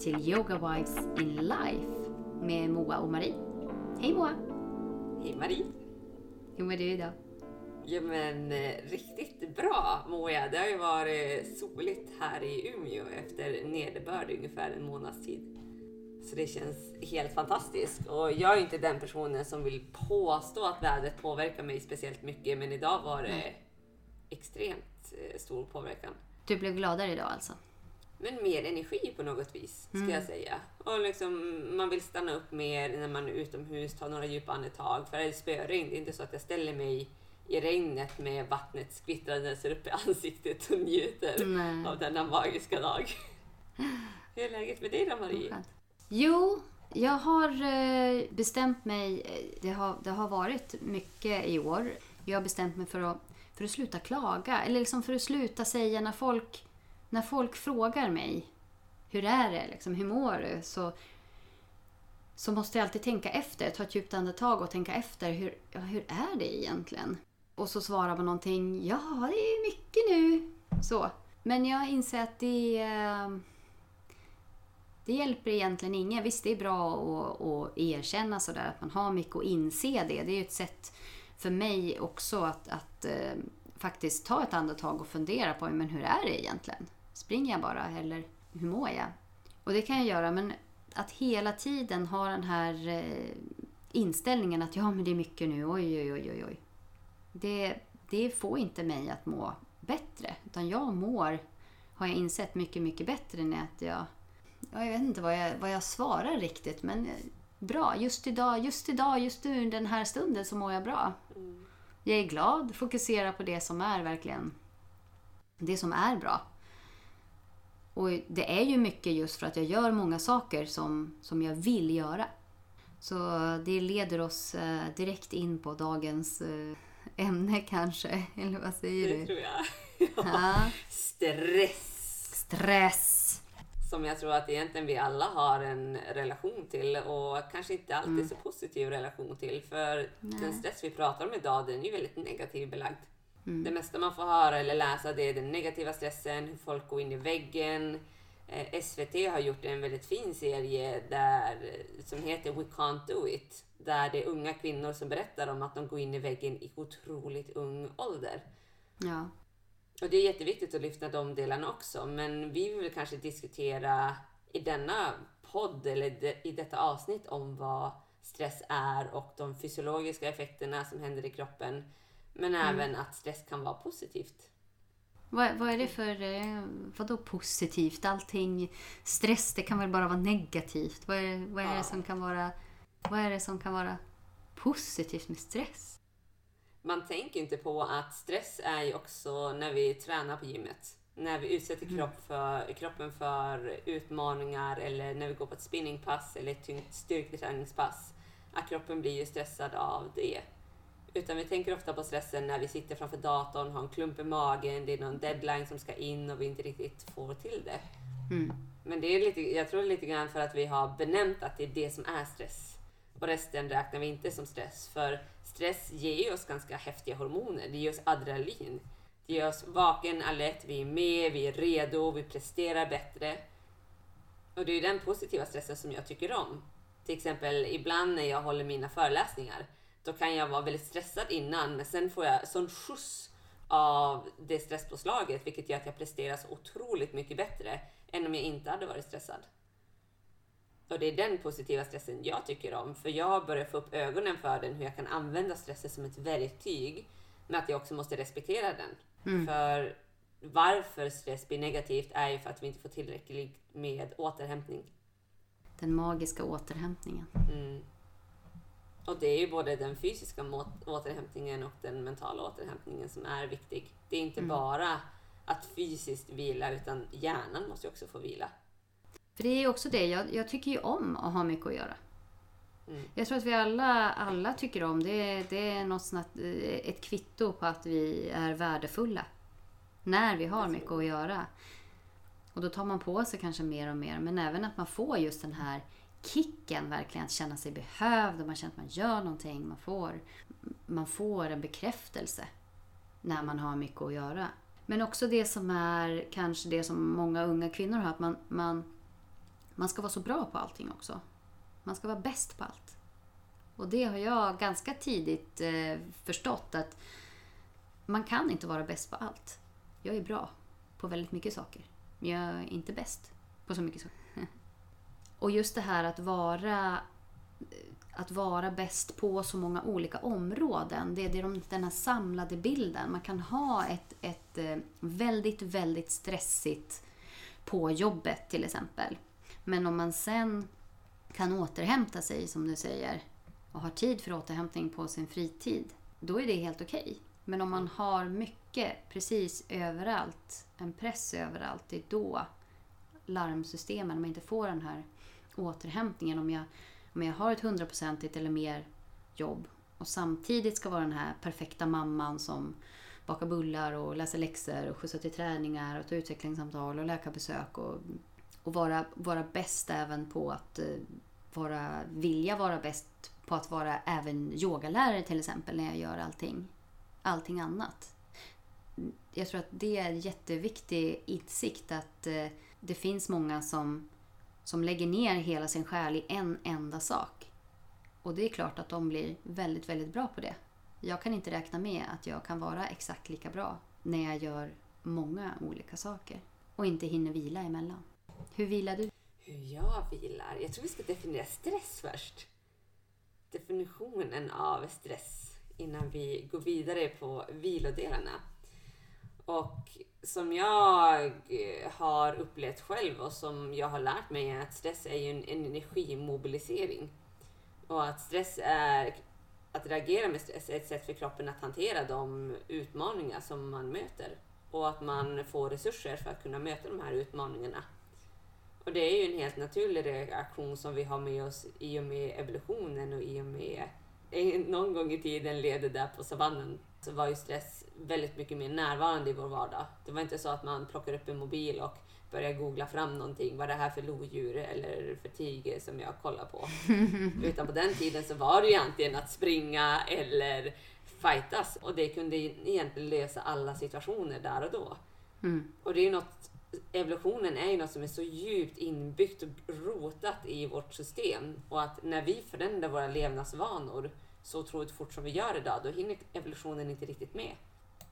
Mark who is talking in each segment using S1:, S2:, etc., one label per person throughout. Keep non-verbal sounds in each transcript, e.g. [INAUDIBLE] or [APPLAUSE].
S1: till Yoga Wives in Life med Moa och Marie. Hej Moa!
S2: Hej Marie!
S1: Hur mår du idag?
S2: Ja men eh, riktigt bra mår jag. Det har ju varit soligt här i Umeå efter nederbörd i ungefär en månads tid. Så det känns helt fantastiskt. Och jag är inte den personen som vill påstå att vädret påverkar mig speciellt mycket men idag var det extremt eh, stor påverkan.
S1: Du blev gladare idag alltså?
S2: Men mer energi på något vis, ska
S1: Mm.
S2: jag säga. Och liksom, man vill stanna upp mer när man är utomhus, ta några djupa andetag. För är det spöregn, det är inte så att jag ställer mig i regnet med vattnet skvittrandes upp i ansiktet och njuter
S1: Nej.
S2: av denna magiska dag. [LAUGHS] Hur är läget med dig då, Marie?
S1: Jo, jag har eh, bestämt mig. eh, Det har, det har varit mycket i år. Jag har bestämt mig för att, för att sluta klaga. Eller liksom för att sluta säga när folk, när folk frågar mig. Hur är det? Liksom, hur mår du? Så, så måste jag alltid tänka efter. Ta ett djupt andetag och tänka efter. Hur, ja, hur är det egentligen? Och så svarar man någonting. Ja, det är mycket nu. Så. Men jag inser att det. Eh, det hjälper egentligen ingen. Visst, det är bra att, att erkänna sådär att man har mycket och inse det. Det är ju ett sätt för mig också att, att eh, faktiskt ta ett andetag och fundera på men hur är det egentligen? Springer jag bara eller hur mår jag? Och det kan jag göra, men att hela tiden ha den här eh, inställningen att ja, men det är mycket nu, oj, oj, oj, oj, oj. Det, det får inte mig att må bättre, utan jag mår, har jag insett, mycket, mycket bättre än att jag Ja, jag vet inte vad jag, vad jag svarar riktigt, men eh, bra. Just idag, just idag, just nu den här stunden så mår jag bra.
S2: Mm.
S1: Jag är glad, fokuserar på det som är verkligen det som är bra. Och det är ju mycket just för att jag gör många saker som, som jag vill göra. Så det leder oss eh, direkt in på dagens eh, ämne kanske. [LAUGHS] Eller vad säger
S2: Det
S1: du?
S2: tror jag. [LAUGHS]
S1: Ja.
S2: Stress!
S1: Stress.
S2: Som jag tror att egentligen vi alla har en relation till och kanske inte alltid så positiv relation till. För den stress vi pratar om idag den är ju väldigt negativ belagd. Det mesta man får höra eller läsa det är den negativa stressen, hur folk går in i väggen. Eh, SVT har gjort en väldigt fin serie där, som heter We Can't Do It. Där det är unga kvinnor som berättar om att de går in i väggen i otroligt ung ålder.
S1: Ja.
S2: Och det är jätteviktigt att lyfta de delarna också, men vi vill kanske diskutera i denna podd eller de- i detta avsnitt om vad stress är och de fysiologiska effekterna som händer i kroppen. Men även att stress kan vara positivt.
S1: Vad, vad är det för... Eh, vadå positivt? Allting... Stress, det kan väl bara vara negativt? Vad är, vad är,
S2: Ja.
S1: det, som kan vara, vad är det som kan vara positivt med stress?
S2: Man tänker inte på att stress är ju också när vi tränar på gymmet. När vi utsätter kropp för, kroppen för utmaningar eller när vi går på ett spinningpass eller ett tungt styrketräningspass. Att kroppen blir ju stressad av det. Utan vi tänker ofta på stressen när vi sitter framför datorn, har en klump i magen, det är någon deadline som ska in och vi inte riktigt får till det.
S1: Mm.
S2: Men det är lite, jag tror lite grann för att vi har benämnt att det är det som är stress. Och resten räknar vi inte som stress. För stress ger ju oss ganska häftiga hormoner. Det ger oss adrenalin. Det gör oss vaken, alert, vi är med, vi är redo, vi presterar bättre. Och det är ju den positiva stressen som jag tycker om. Till exempel ibland när jag håller mina föreläsningar. Då kan jag vara väldigt stressad innan men sen får jag sån skjuts av det stresspåslaget vilket gör att jag presterar så otroligt mycket bättre än om jag inte hade varit stressad. Och det är den positiva stressen jag tycker om för jag börjar få upp ögonen för den hur jag kan använda stressen som ett verktyg men att jag också måste respektera den. För varför stress blir negativt är ju för att vi inte får tillräckligt med återhämtning.
S1: Den magiska återhämtningen.
S2: Mm. Och det är ju både den fysiska återhämtningen och den mentala återhämtningen som är viktig. Det är inte bara att fysiskt vila utan hjärnan måste ju också få vila.
S1: För det är också det, jag, jag tycker ju om att ha mycket att göra.
S2: Mm.
S1: Jag tror att vi alla, alla tycker om det. Det är något sånt, att, eh, ett kvitto på att vi är värdefulla. När vi har mycket att göra. Och då tar man på sig kanske mer och mer. Men även att man får just den här kicken verkligen. Att känna sig behövd och man känner att man gör någonting. Man får, man får en bekräftelse när man har mycket att göra. Men också det som är kanske det som många unga kvinnor har. Att man, man, man ska vara så bra på allting också. Man ska vara bäst på allt. Och det har jag ganska tidigt eh, förstått att man kan inte vara bäst på allt. Jag är bra på väldigt mycket saker. Men jag är inte bäst på så mycket saker. Och just det här att vara att vara bäst på så många olika områden. Det är de, den här samlade bilden. Man kan ha ett, ett eh, väldigt, väldigt stressigt på jobbet till exempel. Men om man sen kan återhämta sig, som du säger, och har tid för återhämtning på sin fritid, då är det helt okej. Okay. Men om man har mycket precis överallt, en press överallt, det är då larmsystemen, om man inte får den här återhämtningen. Om jag, om jag har ett hundraprocentigt eller mer jobb och samtidigt ska vara den här perfekta mamman som bakar bullar och läser läxor och skjutsar till träningar och tar utvecklingssamtal och läkarbesök och, och vara, vara bäst även på att eh, vara, vilja vara bäst på att vara även yogalärare till exempel när jag gör allting, allting annat. Jag tror att det är en jätteviktig insikt att eh, det finns många som, som lägger ner hela sin själ i en enda sak. Och det är klart att de blir väldigt, väldigt bra på det. Jag kan inte räkna med att jag kan vara exakt lika bra när jag gör många olika saker och inte hinner vila emellan. Hur vilar du?
S2: Hur jag vilar? Jag tror vi ska definiera stress först. Definitionen av stress innan vi går vidare på vilodelarna. Och som jag eh, har upplevt själv och som jag har lärt mig är att stress är ju en, en energimobilisering. Och att stress är att reagera med stress är ett sätt för kroppen att hantera de utmaningar som man möter och att man får resurser för att kunna möta de här utmaningarna. Och det är ju en helt naturlig reaktion som vi har med oss i och med evolutionen och i och med någon gång i tiden levde där på savannen så var ju stress väldigt mycket mer närvarande i vår vardag. Det var inte så att man plockar upp en mobil och börjar googla fram någonting. Vad är det här för lodjur eller för tiger som jag kollar på? [LAUGHS] Utan på den tiden så var det ju antingen att springa eller fightas och det kunde egentligen lösa alla situationer där och då. Mm. Och det är något, evolutionen är ju något som är så djupt inbyggt och rotat i vårt system och att när vi förändrar våra levnadsvanor så otroligt fort som vi gör idag, då hinner evolutionen inte riktigt med.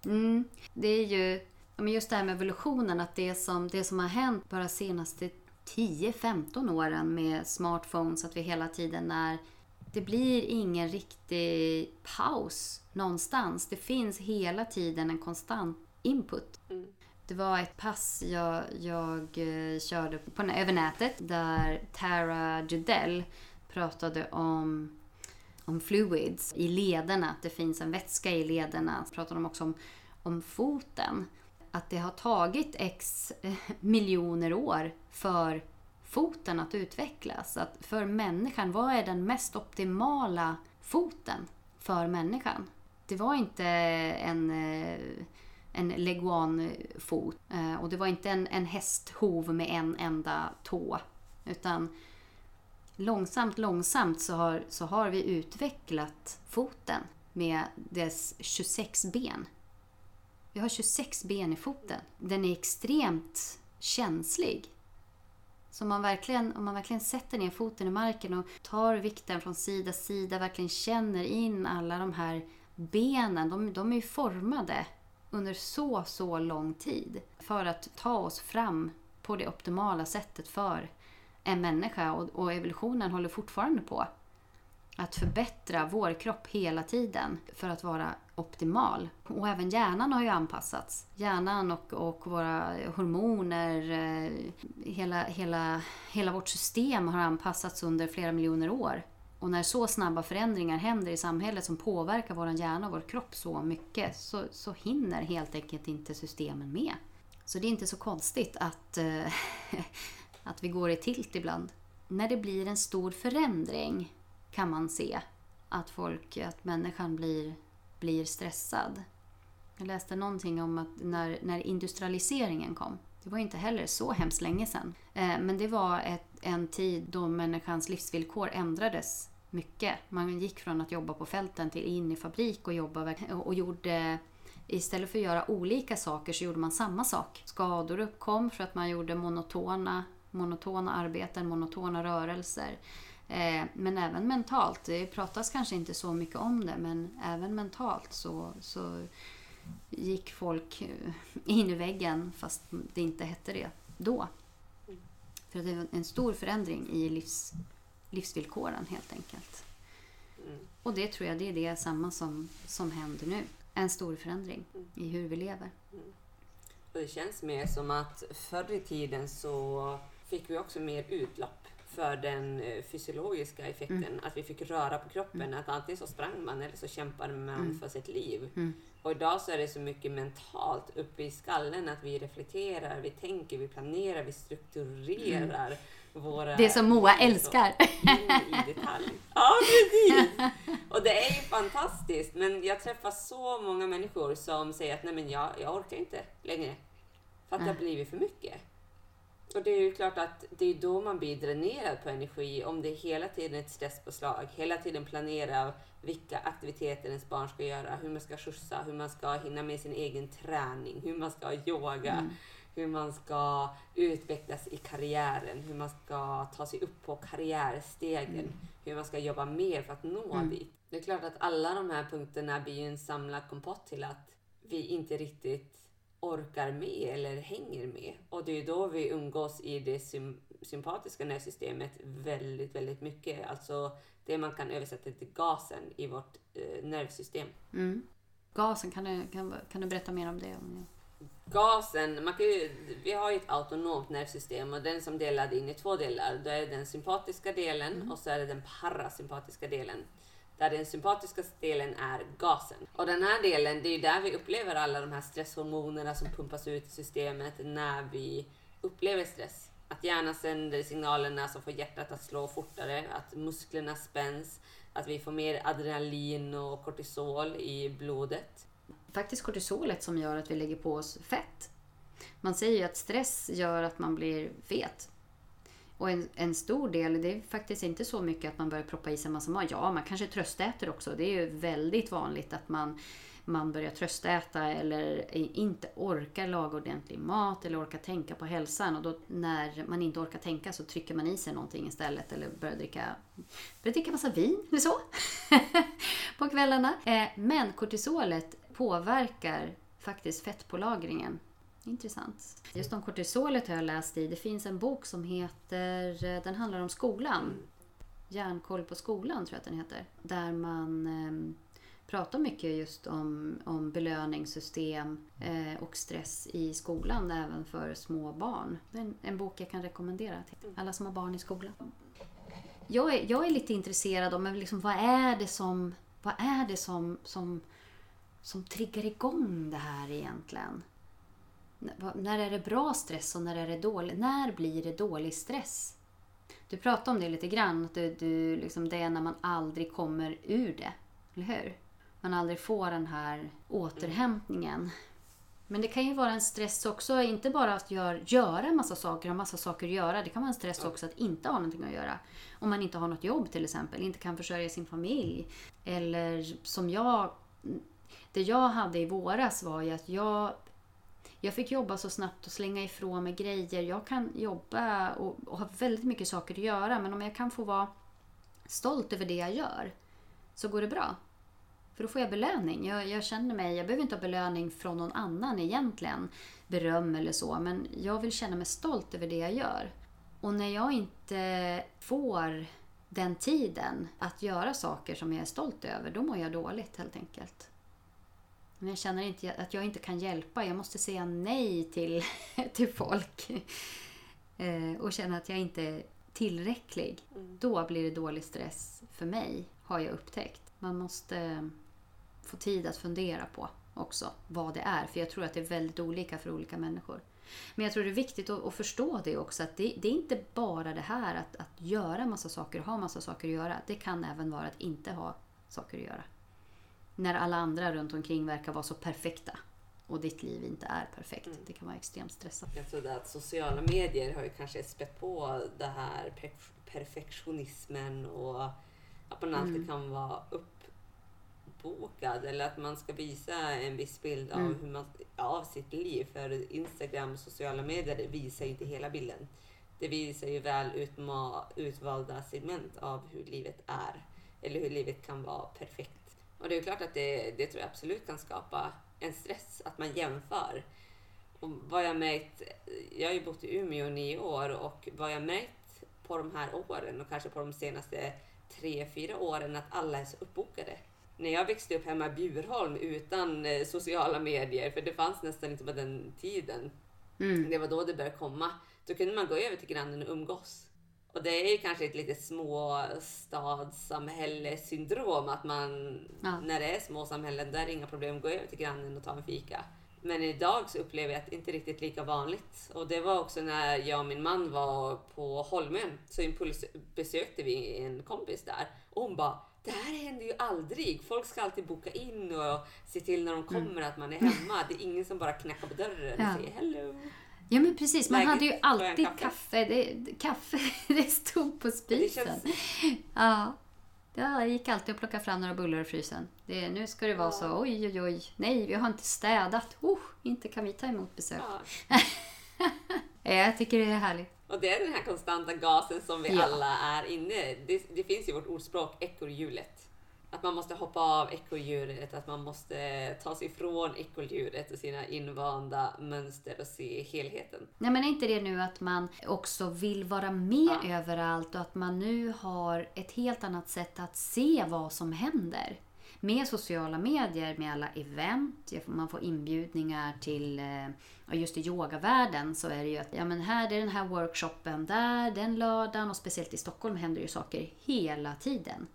S1: Mm. Det är ju just det här med evolutionen, att det som, det som har hänt bara senaste 10-15 åren med smartphones, att vi hela tiden är... Det blir ingen riktig paus någonstans. Det finns hela tiden en konstant input. Mm. Det var ett pass jag, jag eh, körde på, över nätet där Tara Judell pratade om om fluids i lederna, att det finns en vätska i lederna. Pratade de också om, om foten. Att det har tagit x eh, miljoner år för foten att utvecklas. Att för människan, vad är den mest optimala foten för människan? Det var inte en, eh, en leguanfot eh, eh, och det var inte en, en hästhov med en enda tå. Utan långsamt, långsamt så har, så har vi utvecklat foten med dess 26 ben. Vi har 26 ben i foten. Den är extremt känslig. Så om man, verkligen, om man verkligen sätter ner foten i marken och tar vikten från sida till sida, verkligen känner in alla de här benen. De, de är ju formade under så, så lång tid för att ta oss fram på det optimala sättet för en människa och, och evolutionen håller fortfarande på att förbättra vår kropp hela tiden för att vara optimal. Och även hjärnan har ju anpassats. Hjärnan och, och våra hormoner, eh, hela, hela, hela vårt system har anpassats under flera miljoner år. Och när så snabba förändringar händer i samhället som påverkar vår hjärna och vår kropp så mycket så, så hinner helt enkelt inte systemen med. Så det är inte så konstigt att eh, [LAUGHS] att vi går i tilt ibland. När det blir en stor förändring kan man se att folk, att människan blir, blir stressad. Jag läste någonting om att när, när industrialiseringen kom, det var inte heller så hemskt länge sedan, eh, men det var ett, en tid då människans livsvillkor ändrades mycket. Man gick från att jobba på fälten till in i fabrik och jobba och gjorde Istället för att göra olika saker så gjorde man samma sak. Skador uppkom för att man gjorde monotona monotona arbeten, monotona rörelser. Eh, men även mentalt. Det pratas kanske inte så mycket om det, men även mentalt så, så gick folk eh, in i väggen fast det inte hette det då. För det var en stor förändring i livs, livsvillkoren helt enkelt.
S2: Mm.
S1: Och det tror jag det är det samma som, som händer nu. En stor förändring i hur vi lever.
S2: Och det känns mer som att förr i tiden så fick vi också mer utlopp för den eh, fysiologiska effekten.
S1: Mm.
S2: Att vi fick röra på kroppen. Att antingen så sprang man eller så kämpade man
S1: Mm.
S2: för sitt liv.
S1: Mm.
S2: Och idag så är det så mycket mentalt uppe i skallen att vi reflekterar, vi tänker, vi planerar, vi strukturerar våra...
S1: Mm. Det som Moa älskar.
S2: I detalj. Ja, precis! Och det är ju fantastiskt. Men jag träffar så många människor som säger att nej men jag, jag orkar inte längre. För att det har blivit för mycket. Och det är ju klart att det är då man blir dränerad på energi. Om det är hela tiden ett stresspåslag, hela tiden planera vilka aktiviteter ens barn ska göra, hur man ska skjutsa, hur man ska hinna med sin egen träning, hur man ska yoga, hur man ska utvecklas i karriären, hur man ska ta sig upp på karriärstegen, hur man ska jobba mer för att nå
S1: Mm.
S2: dit. Det är klart att alla de här punkterna blir ju en samlad kompott till att vi inte riktigt orkar med eller hänger med. Och det är då vi umgås i det sym- sympatiska nervsystemet väldigt, väldigt mycket. Alltså det man kan översätta till gasen i vårt eh, nervsystem.
S1: Mm. Gasen, kan du, kan, kan du berätta mer om det? Om
S2: Gasen, man kan ju, vi har ju ett autonomt nervsystem och den som delad in i två delar. Då är den sympatiska delen och så är det den parasympatiska delen. Där den sympatiska delen är gasen. Och den här delen, det är ju där vi upplever alla de här stresshormonerna som pumpas ut i systemet när vi upplever stress. Att hjärnan sänder signalerna som får hjärtat att slå fortare, att musklerna spänns, att vi får mer adrenalin och kortisol i blodet
S1: faktiskt kortisolet som gör att vi lägger på oss fett. Man säger ju att stress gör att man blir fet. Och en, en stor del, det är faktiskt inte så mycket att man börjar proppa i sig en massa mat. Ja, man kanske tröstäter också. Det är ju väldigt vanligt att man, man börjar tröstäta eller inte orkar laga ordentlig mat eller orkar tänka på hälsan. Och då när man inte orkar tänka så trycker man i sig någonting istället eller börjar dricka, börjar dricka massa vin eller [LAUGHS] så. [LAUGHS] på kvällarna. Eh, men kortisolet påverkar faktiskt fettpålagringen. Intressant. Just om kortisolet har jag läst i. Det finns en bok som heter, eh, den handlar om skolan. Järnkoll på skolan tror jag att den heter. Där man eh, pratar mycket just om, om belöningssystem eh, och stress i skolan även för små barn. Det är en, en bok jag kan rekommendera till alla som har barn i skolan. Jag är, jag är lite intresserad av men liksom, vad är det som, vad är det som, som, som triggar igång det här egentligen? När är det bra stress och när är det dålig? När blir det dålig stress? Du pratade om det lite grann, att du, du, liksom, det är när man aldrig kommer ur det. Eller hur? Man aldrig får den här återhämtningen. Men det kan ju vara en stress också, inte bara att gör, göra en massa saker, ha massa saker att göra. Det kan vara en stress också att inte ha någonting att göra. Om man inte har något jobb till exempel, inte kan försörja sin familj. Eller som jag, det jag hade i våras var ju att jag jag fick jobba så snabbt och slänga ifrån mig grejer. Jag kan jobba och, och ha väldigt mycket saker att göra men om jag kan få vara stolt över det jag gör så går det bra. För då får jag belöning. Jag, jag känner mig, jag behöver inte ha belöning från någon annan egentligen. Beröm eller så. Men jag vill känna mig stolt över det jag gör. Och när jag inte får den tiden att göra saker som jag är stolt över, då mår jag dåligt helt enkelt. Men jag känner inte att jag inte kan hjälpa. Jag måste säga nej till, [LAUGHS] till folk. Eh, och känna att jag inte är tillräcklig. Då blir det dålig stress för mig, har jag upptäckt. Man måste få tid att fundera på också vad det är. För jag tror att det är väldigt olika för olika människor. Men jag tror det är viktigt att, att förstå det också. Att det, det är inte bara det här att, att göra massa saker och ha massa saker att göra. Det kan även vara att inte ha saker att göra. När alla andra runt omkring verkar vara så perfekta. Och ditt liv inte är perfekt. Det kan vara extremt stressande.
S2: Jag trodde att sociala medier har ju kanske spett på det här per- perfektionismen och att man alltid kan vara uppbokad eller att man ska visa en viss bild av,
S1: Mm.
S2: hur man, av sitt liv. För Instagram och sociala medier visar ju inte hela bilden. det visar ju väl utma, utvalda segment av hur livet är. Eller hur livet kan vara perfekt. Och det är klart att det, det tror jag absolut kan skapa en stress, att man jämför. Och vad jag märkt, jag har ju bott i Umeå i nio år och vad jag märkt på de här åren och kanske på de senaste tre, fyra åren att alla är så uppbokade. När jag växte upp hemma i Bjurholm utan eh, sociala medier, för det fanns nästan inte på den tiden,
S1: Mm.
S2: det var då det började komma, då kunde man gå över till grannen och umgås. Och det är ju kanske ett litet småstadssamhällesyndrom att man,
S1: Ja.
S2: när det är små samhällen, där är det inga problem att gå över till grannen och ta en fika. Men idag så upplever jag att det inte är riktigt lika vanligt. Och det var också när jag och min man var på Holmen, så besökte vi en kompis där. Och hon bara, det här händer ju aldrig. Folk ska alltid boka in och se till när de kommer att man är hemma. Det är ingen som bara knackar på dörren
S1: Ja.
S2: och säger hello.
S1: Ja men precis, man hade ju alltid
S2: kaffe?
S1: kaffe. Det, kaffe, [LAUGHS] det stod på
S2: Det
S1: spisen.
S2: känns,
S1: Ja. ja, jag gick alltid och plockade fram några bullar ur frysen. Det, nu ska det vara
S2: Ja.
S1: så, oj oj oj, nej vi har inte städat. Oh, inte kan vi ta emot besök.
S2: ja. [LAUGHS]
S1: Ja. Jag tycker det är härligt.
S2: Och det är den här konstanta gasen som vi
S1: Ja.
S2: alla är inne det, det finns ju i vårt ordspråk ekorrhjulet. Att man måste hoppa av ekorrhjulet, att man måste ta sig ifrån ekorrhjulet och sina invanda mönster och se helheten.
S1: Nej men är inte det nu att man också vill vara med
S2: Ja.
S1: överallt och att man nu har ett helt annat sätt att se vad som händer? Med sociala medier, med alla event, man får inbjudningar till, eh, just i yogavärlden så är det ju att ja, men här är den här workshopen där, den lördagen och speciellt i Stockholm händer ju saker hela tiden.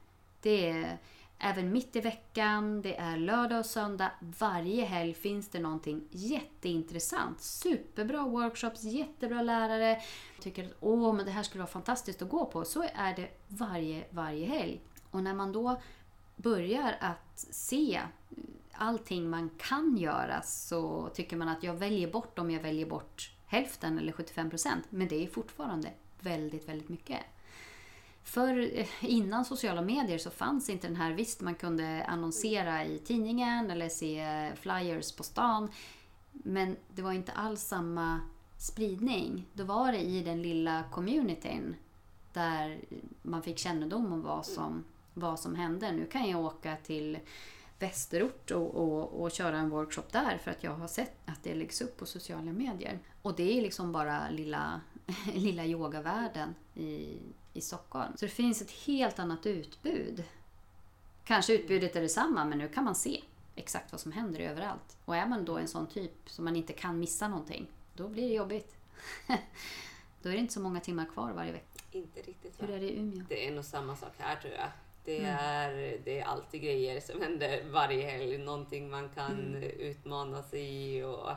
S1: Det är även mitt i veckan, det är lördag och söndag. Varje helg finns det någonting jätteintressant. Superbra workshops, jättebra lärare. Tycker att åh, men det här skulle vara fantastiskt att gå på. Så är det varje, varje helg. Och när man då börjar att se allting man kan göra så tycker man att jag väljer bort om jag väljer bort hälften eller 75 procent. Men det är fortfarande väldigt, väldigt mycket. För eh, innan sociala medier så fanns inte den här, visst man kunde annonsera i tidningen eller se flyers på stan. Men det var inte alls samma spridning. Då var det i den lilla communityn där man fick kännedom om vad som, vad som hände. Nu kan jag åka till Västerort och, och, och köra en workshop där för att jag har sett att det läggs upp på sociala medier. Och det är liksom bara lilla, [LAUGHS] lilla yogavärlden i, i Stockholm. Så det finns ett helt annat utbud. Kanske utbudet är detsamma men nu kan man se exakt vad som händer överallt. Och är man då en sån typ som man inte kan missa någonting, då blir det jobbigt. [LAUGHS] då är det inte så många timmar kvar varje vecka.
S2: Inte riktigt va?
S1: Hur är det i Umeå?
S2: Det är nog samma sak här tror jag. Det
S1: Mm.
S2: är, det är alltid grejer som händer varje helg. Någonting man kan
S1: Mm.
S2: utmana sig i. Och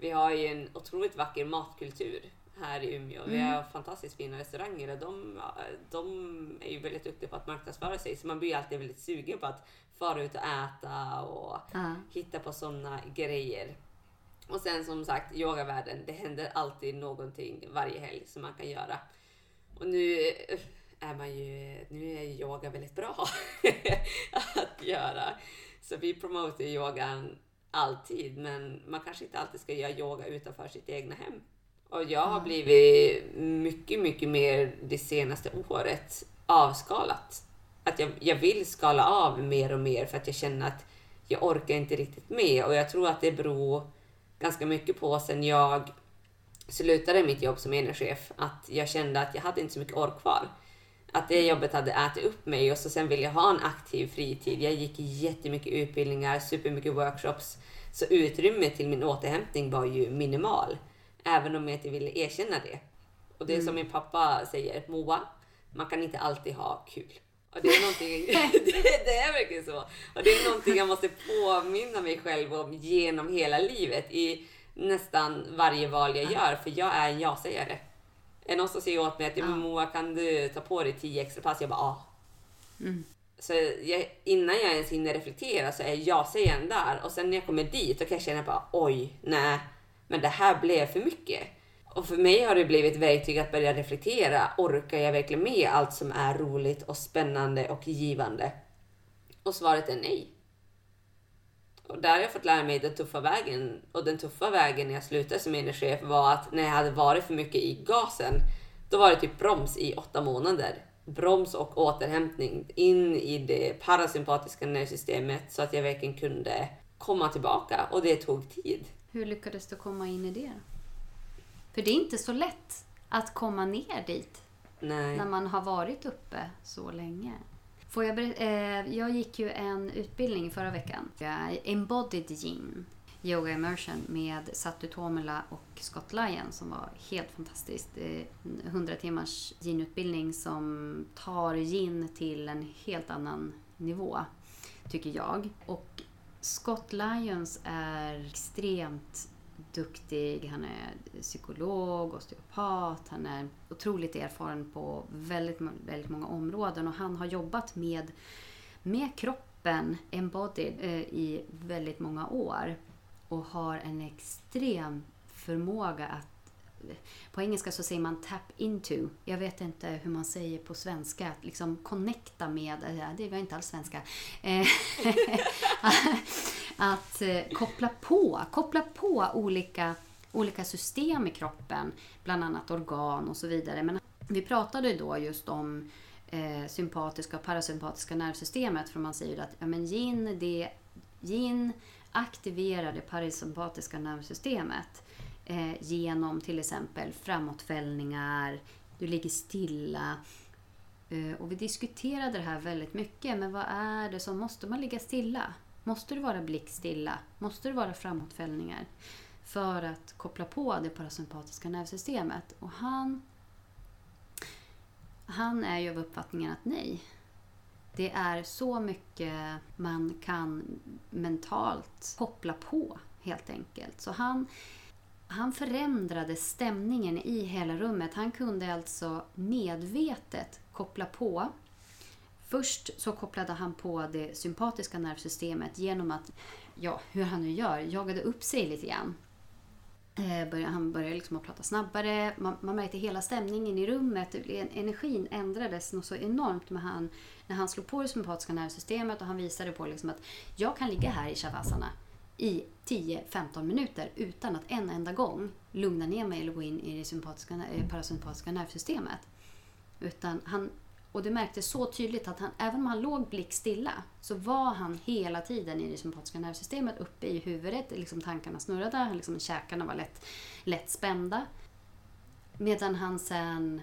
S2: vi har ju en otroligt vacker matkultur här i Umeå. Vi
S1: Mm.
S2: har fantastiskt fina restauranger och de, de är ju väldigt duktiga på att marknadsföra sig. Så man blir ju alltid väldigt sugen på att fara ut och äta och
S1: Ja.
S2: hitta på sådana grejer. Och sen som sagt, yogavärlden. Det händer alltid någonting varje helg som man kan göra. Och nu eh, är man ju, nu är yoga väldigt bra [LAUGHS] att göra. Så vi promotar yogan alltid, men man kanske inte alltid ska göra yoga utanför sitt egna hem. Och jag har
S1: Ja.
S2: blivit mycket, mycket mer det senaste året avskalat. Att jag, jag vill skala av mer och mer för att jag känner att jag orkar inte riktigt med. Och jag tror att det beror ganska mycket på sen jag slutade mitt jobb som enhetschef att jag kände att jag hade inte så mycket ork kvar. Att det jobbet hade ätit upp mig och så sen ville jag ha en aktiv fritid. Jag gick jättemycket utbildningar, supermycket workshops. Så utrymmet till min återhämtning var ju minimal. Även om jag inte ville erkänna det. Och det är som min pappa säger, Moa, man kan inte alltid ha kul. Och det är [LAUGHS] någonting, [LAUGHS] det, det är verkligen så. Och det är någonting jag måste påminna mig själv om genom hela livet i nästan varje val jag gör, för jag är en ja-sägare. Är det någon som säger åt mig att ja. Moa kan du ta på dig tio extra pass? Jag bara ja.
S1: Mm.
S2: Så jag, innan jag ens hinner reflektera så är ja-sägaren där och sen när jag kommer dit då kan jag känna bara oj, nej, men det här blev för mycket. Och för mig har det blivit ett verktyg att börja reflektera. Orkar jag verkligen med allt som är roligt och spännande och givande? Och svaret är nej. Och där har jag fått lära mig den tuffa vägen. Och den tuffa vägen när jag slutade som energichef var att när jag hade varit för mycket i gasen, Då var det typ broms i åtta månader. Broms och återhämtning in i det parasympatiska nervsystemet så att jag verkligen kunde komma tillbaka och det tog tid.
S1: Hur lyckades du komma in i det? För det är inte så lätt att komma ner dit
S2: Nej.
S1: när man har varit uppe så länge. Får jag, eh, jag gick ju en utbildning förra veckan. Embodied Yin Yoga Immersion med Satu Tomela och Scott Lyon som var helt fantastiskt. En 100 timmars yin-utbildning som tar yin till en helt annan nivå, tycker jag. Och Scott Lyons är extremt duktig. Han är psykolog, osteopat. Han är otroligt erfaren på väldigt, väldigt många områden och han har jobbat med, med kroppen, embodied, eh, i väldigt många år och har en extrem förmåga att på engelska så säger man tap into. Jag vet inte hur man säger på svenska. Att liksom connecta med, eh, det var inte alls svenska. Eh, [LAUGHS] att eh, koppla på, koppla på olika, olika system i kroppen, bland annat organ och så vidare. Men vi pratade då just om eh, sympatiska och parasympatiska nervsystemet. För man säger att ja, men yin, det, yin aktiverar det parasympatiska nervsystemet eh, genom till exempel framåtfällningar, du ligger stilla. Eh, och vi diskuterade det här väldigt mycket, men vad är det som måste man ligga stilla? Måste det vara blickstilla? Måste det vara framåtfällningar? För att koppla på det parasympatiska nervsystemet. Och han, han är ju av uppfattningen att nej. Det är så mycket man kan mentalt koppla på helt enkelt. Så han, han förändrade stämningen i hela rummet. Han kunde alltså medvetet koppla på. Först så kopplade han på det sympatiska nervsystemet genom att, ja, hur han nu gör, jagade upp sig lite grann. Eh, han började liksom att prata snabbare. Man, man märkte hela stämningen i rummet. Energin ändrades något så enormt med han, när han slog på det sympatiska nervsystemet och han visade på liksom att jag kan ligga här i shavasana i 10-15 minuter utan att en enda gång lugna ner mig eller gå in i det sympatiska, eh, parasympatiska nervsystemet. Utan han, och det märktes så tydligt att han, även om han låg blickstilla så var han hela tiden i det sympatiska nervsystemet uppe i huvudet. Liksom tankarna snurrade, liksom käkarna var lätt, lätt spända. Medan han sen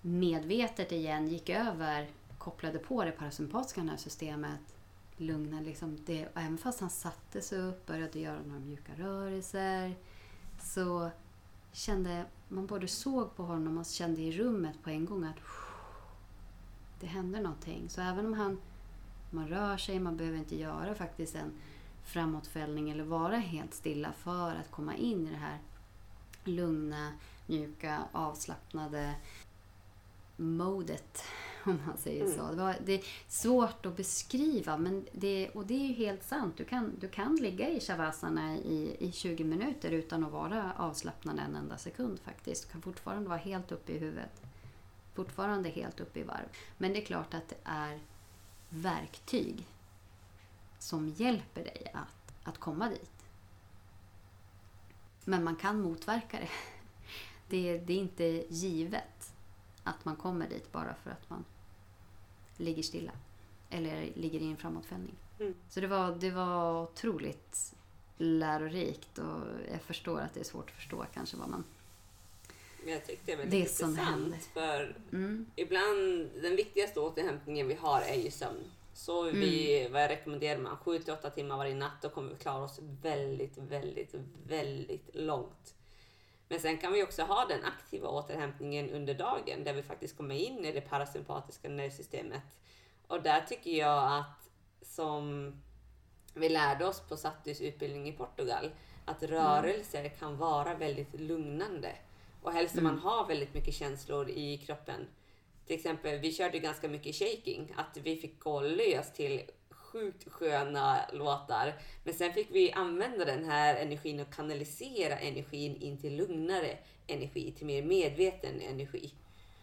S1: medvetet igen gick över, kopplade på det parasympatiska nervsystemet lugna liksom det. Och även fast han satte sig upp, började göra några mjuka rörelser så kände man både såg på honom och kände i rummet på en gång att det händer någonting. Så även om han man rör sig, man behöver inte göra faktiskt en framåtfällning eller vara helt stilla för att komma in i det här lugna, mjuka, avslappnade modet om man säger så. Det, var, det är svårt att beskriva men det, och det är ju helt sant. Du kan, du kan ligga i shavasana i, i 20 minuter utan att vara avslappnad en enda sekund faktiskt. Du kan fortfarande vara helt uppe i huvudet. Fortfarande helt uppe i varv. Men det är klart att det är verktyg som hjälper dig att, att komma dit. Men man kan motverka det. [LAUGHS] Det, det är inte givet att man kommer dit bara för att man ligger stilla. Eller ligger i en framåtfällning.
S2: Mm.
S1: Så det var, det var otroligt lärorikt och jag förstår att det är svårt att förstå kanske vad man...
S2: Men jag tyckte det var
S1: Det som
S2: intressant.
S1: hände.
S2: För
S1: Mm,
S2: ibland, den viktigaste återhämtningen vi har är ju sömn. Så vi,
S1: Mm.
S2: vad rekommenderar man? 7-8 timmar varje natt, då kommer vi klara oss väldigt, väldigt, väldigt långt. Men sen kan vi också ha den aktiva återhämtningen under dagen där vi faktiskt kommer in i det parasympatiska nervsystemet. Och där tycker jag att som vi lärde oss på Sattus utbildning i Portugal, att rörelser kan vara väldigt lugnande. Och helst om man har väldigt mycket känslor i kroppen. Till exempel, vi körde ganska mycket shaking, att vi fick gå lös till sjukt sköna låtar. Men sen fick vi använda den här energin och kanalisera energin in till lugnare energi, till mer medveten energi.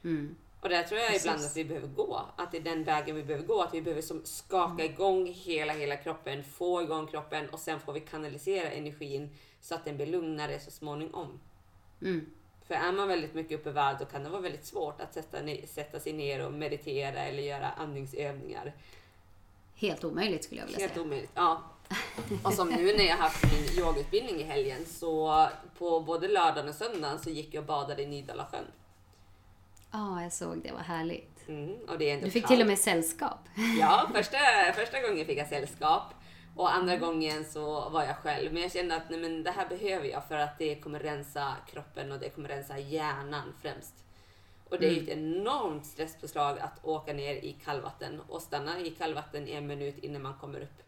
S1: mm,
S2: Och där tror jag
S1: Precis.
S2: ibland att vi behöver gå, att det är den vägen vi behöver gå, att vi behöver som skaka igång hela, hela kroppen, få igång kroppen och sen får vi kanalisera energin så att den blir lugnare så småningom.
S1: mm.
S2: För är man väldigt mycket uppe i varv då kan det vara väldigt svårt att sätta, sätta sig ner och meditera eller göra andningsövningar.
S1: Helt omöjligt skulle jag vilja
S2: Helt
S1: säga.
S2: omöjligt. Ja. Och som nu när jag haft min yogautbildning i helgen så på både lördagen och söndagen så gick jag och badade i Nydala-sjön.
S1: Ja, jag såg det. Vad härligt.
S2: Mm, och det är ändå
S1: Du fick
S2: kallt.
S1: till och med sällskap.
S2: Ja, första, första gången fick jag sällskap och andra gången så var jag själv. Men jag kände att nej, men det här behöver jag för att det kommer rensa kroppen och det kommer rensa hjärnan främst. Och det är ett enormt stresspåslag att åka ner i kallvatten och stanna i kallvatten i en minut innan man kommer upp.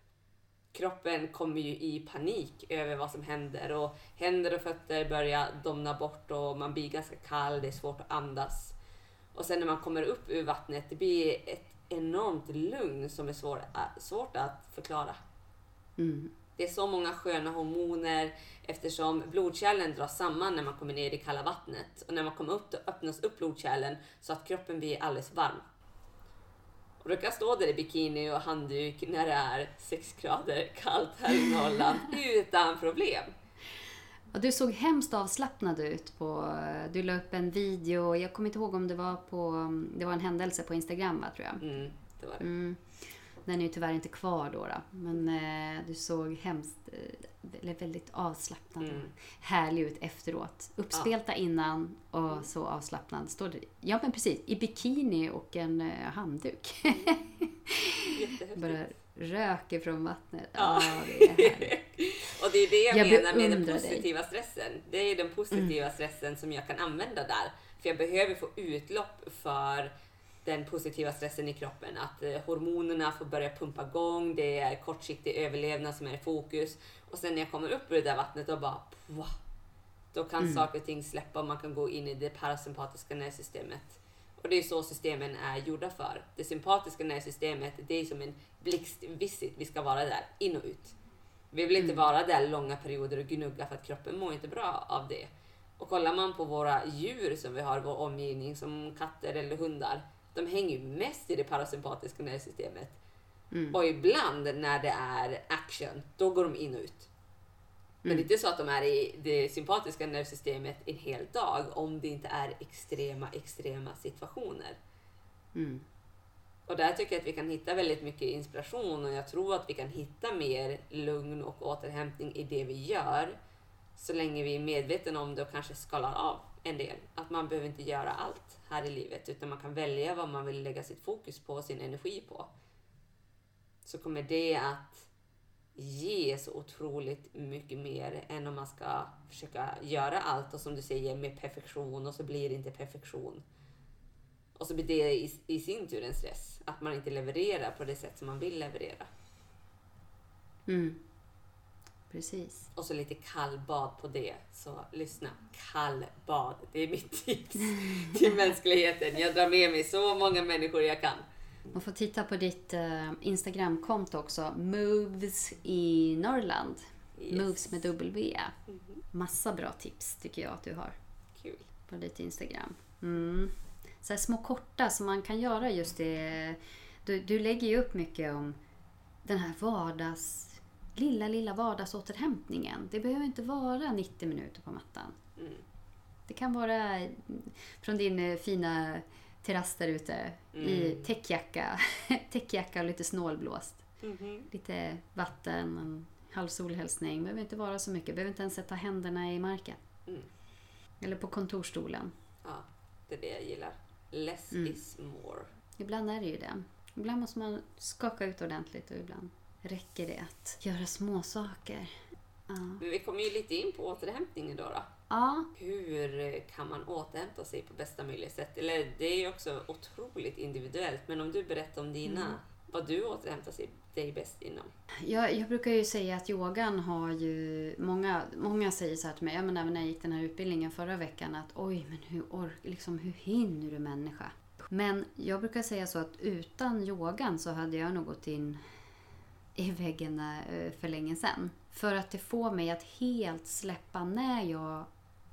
S2: Kroppen kommer ju i panik över vad som händer och händer och fötter börjar domna bort och man blir ganska kall, det är svårt att andas. Och sen när man kommer upp ur vattnet, det blir ett enormt lugn som är svår, svårt att förklara.
S1: Mm.
S2: Det är så många sköna hormoner eftersom blodkärlen dras samman när man kommer ner i kalla vattnet. Och när man kommer upp då öppnas upp blodkärlen så att kroppen blir alldeles varm. Och du kan stå där i bikini och handduk när det är 6 grader kallt här i Norrland [LAUGHS] utan problem.
S1: Ja, du såg hemskt avslappnad ut. På, du la upp en video. Jag kommer inte ihåg om det var på... Det var en händelse på Instagram, va, tror jag.
S2: Mm, det var det.
S1: Mm. Den är ju tyvärr inte kvar då. då. Men eh, du såg hemskt, eh, eller väldigt avslappnad och
S2: Mm.
S1: härlig ut efteråt. Uppspelta innan och så avslappnad. Står det, ja men precis, i bikini och en eh, handduk. Bara röker från vattnet.
S2: Ja.
S1: Ja, det är härligt. [LAUGHS]
S2: Och det är det jag,
S1: Jag
S2: menar med den
S1: beundrar dig.
S2: positiva stressen. Det är den positiva stressen som jag kan använda där. För jag behöver få utlopp för den positiva stressen i kroppen. Att eh, hormonerna får börja pumpa igång, det är kortsiktig överlevnad som är i fokus. Och sen när jag kommer upp ur det där vattnet och bara wow, då kan saker och ting släppa och man kan gå in i det parasympatiska nervsystemet. Och det är så systemen är gjorda för. Det sympatiska nervsystemet, det är som en blixtvisit. Vi ska vara där, in och ut. Vi vill inte vara där långa perioder och gnugga för att kroppen mår inte bra av det. Och kollar man på våra djur som vi har i vår omgivning, som katter eller hundar, de hänger ju mest i det parasympatiska nervsystemet. Och ibland när det är action, då går de in och ut. Men det är inte så att de är i det sympatiska nervsystemet en hel dag om det inte är extrema, extrema situationer.
S1: Mm.
S2: Och där tycker jag att vi kan hitta väldigt mycket inspiration och jag tror att vi kan hitta mer lugn och återhämtning i det vi gör. Så länge vi är medvetna om det och kanske skalar av en del. Att man behöver inte göra allt här i livet utan man kan välja vad man vill lägga sitt fokus på och sin energi på. Så kommer det att ge så otroligt mycket mer än om man ska försöka göra allt och som du säger med perfektion och så blir det inte perfektion. Och så blir det i, i sin tur en stress. Att man inte levererar på det sätt som man vill leverera.
S1: Mm. Precis.
S2: Och så lite kallbad på det. Så lyssna. Kallbad. Det är mitt tips [LAUGHS] till mänskligheten. Jag drar med mig så många människor jag kan.
S1: Man får titta på ditt eh, Instagramkonto också. Moves i Norrland.
S2: Yes.
S1: Moves med W. Massa bra tips tycker jag att du har
S2: Kul.
S1: på ditt Instagram. Mm. Så små korta som man kan göra just det. Du, du lägger ju upp mycket om den här vardags... Lilla, lilla vardagsåterhämtningen. Det behöver inte vara 90 minuter på mattan.
S2: Mm.
S1: Det kan vara mm, från din eh, fina terrass där ute i
S2: Mm.
S1: täckjacka, [LAUGHS] täckjacka och lite snålblåst.
S2: Mhm.
S1: Lite vatten, en halv solhälsning. behöver inte vara så mycket. behöver inte ens sätta händerna i marken.
S2: Mm.
S1: Eller på kontorstolen.
S2: Ja, det är det jag gillar. Less
S1: Mm.
S2: is more.
S1: Ibland är det ju det. Ibland måste man skaka ut ordentligt och ibland räcker det att göra små saker. Ja.
S2: Men vi kommer ju lite in på återhämtningen då. då.
S1: ja,
S2: Hur kan man återhämta sig på bästa möjliga sätt? Eller det är ju också otroligt individuellt. Men om du berättar om dina,
S1: Mm.
S2: vad du återhämtar sig dig bäst inom.
S1: Jag, jag brukar ju säga att yogan har ju... Många, många säger så här till mig, ja, men även när jag gick den här utbildningen förra veckan, att oj, men hur, ork, liksom, hur hinner du människa? Men jag brukar säga så att utan yogan så hade jag nog gått in i väggen eh, för länge sedan. För att det får mig att helt släppa när jag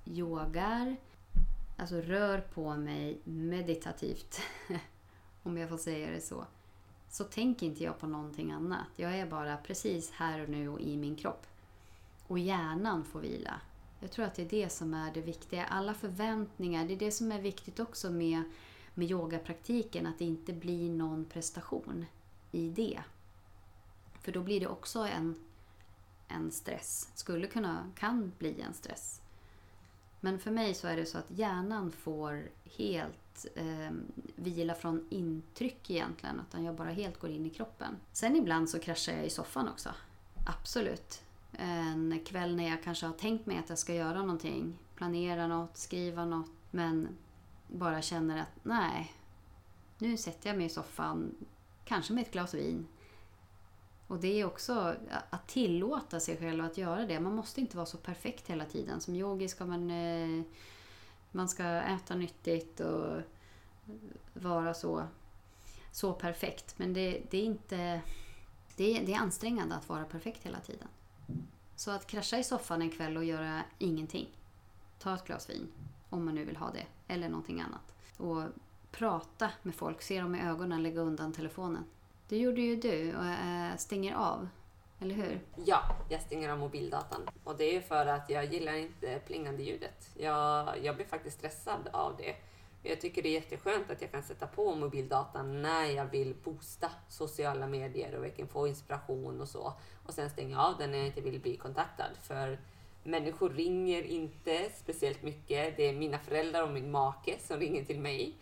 S1: yogar, alltså rör på mig meditativt, [LAUGHS] om jag får säga det så så tänker inte jag på någonting annat. Jag är bara precis här och nu och i min kropp. Och hjärnan får vila. Jag tror att det är det som är det viktiga. Alla förväntningar, det är det som är viktigt också med, med yogapraktiken, att det inte blir någon prestation i det. För då blir det också en, en stress. Skulle kunna, kan bli en stress. Men för mig så är det så att hjärnan får helt eh, vila från intryck egentligen. Utan jag bara helt går in i kroppen. Sen ibland så kraschar jag i soffan också. Absolut. En kväll när jag kanske har tänkt mig att jag ska göra någonting. Planera något, skriva något. Men bara känner att nej, nu sätter jag mig i soffan. Kanske med ett glas vin. Och det är också att tillåta sig själv att göra det. Man måste inte vara så perfekt hela tiden. Som yogi ska man, eh, man ska äta nyttigt och vara så, så perfekt. Men det, det är inte... Det är, det är ansträngande att vara perfekt hela tiden. Så att krascha i soffan en kväll och göra ingenting. Ta ett glas vin, om man nu vill ha det. Eller någonting annat. Och prata med folk, se dem i ögonen, lägga undan telefonen. Det gjorde ju du och äh, stänger av. Eller hur?
S2: Ja, jag stänger av mobildatan. Och det är för att jag gillar inte plingande ljudet. Jag, jag blir faktiskt stressad av det. Jag tycker det är jätteskönt att jag kan sätta på mobildatan när jag vill boosta sociala medier och verkligen få inspiration och så. Och sen stänga av den när jag inte vill bli kontaktad. För människor ringer inte speciellt mycket. Det är mina föräldrar och min make som ringer till mig.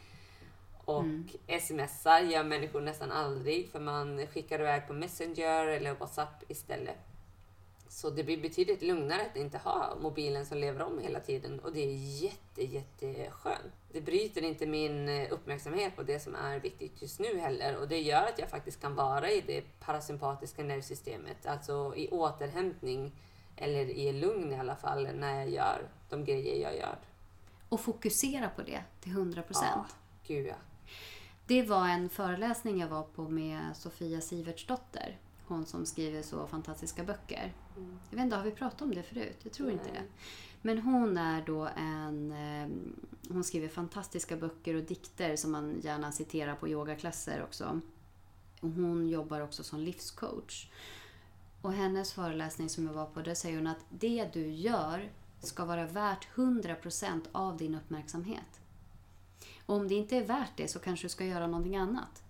S2: Och mm. smsar gör människor nästan aldrig för man skickar iväg på Messenger eller WhatsApp istället. Så det blir betydligt lugnare att inte ha mobilen som lever om hela tiden och det är jätte, jätteskönt. Det bryter inte min uppmärksamhet på det som är viktigt just nu heller och det gör att jag faktiskt kan vara i det parasympatiska nervsystemet, alltså i återhämtning eller i lugn i alla fall när jag gör de grejer jag gör.
S1: Och fokusera på det till 100 procent. Ja,
S2: gud ja.
S1: Det var en föreläsning jag var på med Sofia Sivertsdotter. Hon som skriver så fantastiska böcker. Mm. Jag vet inte, har vi pratat om det förut? Jag tror inte det. Men hon är då en... Eh, hon skriver fantastiska böcker och dikter som man gärna citerar på yogaklasser också. Hon jobbar också som livscoach. Och hennes föreläsning som jag var på, där säger hon att det du gör ska vara värt 100% av din uppmärksamhet. Om det inte är värt det så kanske du ska göra någonting annat.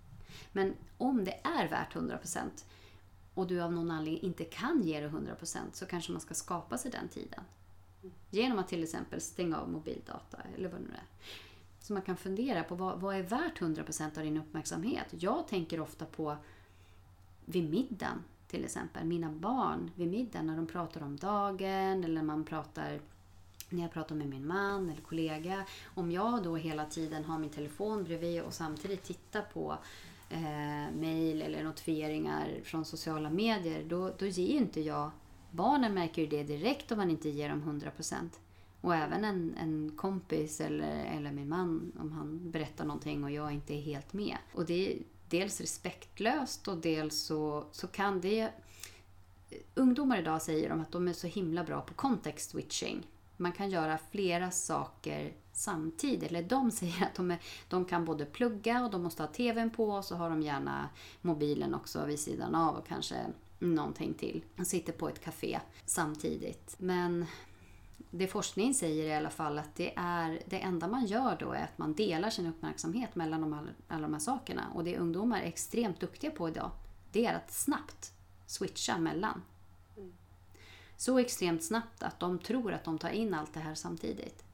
S1: Men om det är värt 100% och du av någon anledning inte kan ge det 100% så kanske man ska skapa sig den tiden. Genom att till exempel stänga av mobildata eller vad det nu är. Så man kan fundera på vad, vad är värt 100% av din uppmärksamhet? Jag tänker ofta på vid middagen till exempel. Mina barn vid middagen när de pratar om dagen eller man pratar när jag pratar med min man eller kollega. Om jag då hela tiden har min telefon bredvid och samtidigt tittar på eh, mail eller notifieringar från sociala medier, då, då ger inte jag... Barnen märker ju det direkt om man inte ger dem 100%. Och även en, en kompis eller, eller min man, om han berättar någonting och jag inte är helt med. Och det är dels respektlöst och dels så, så kan det... Ungdomar idag säger de att de är så himla bra på context switching man kan göra flera saker samtidigt. Eller de [LAUGHS] säger att de, är, de kan både plugga och de måste ha TVn på och så har de gärna mobilen också vid sidan av och kanske någonting till. De sitter på ett café samtidigt. Men det forskningen säger i alla fall att det är det enda man gör då är att man delar sin uppmärksamhet mellan de, alla, alla de här sakerna. Och det ungdomar är extremt duktiga på idag, det är att snabbt switcha mellan så extremt snabbt att de tror att de tar in allt det här samtidigt.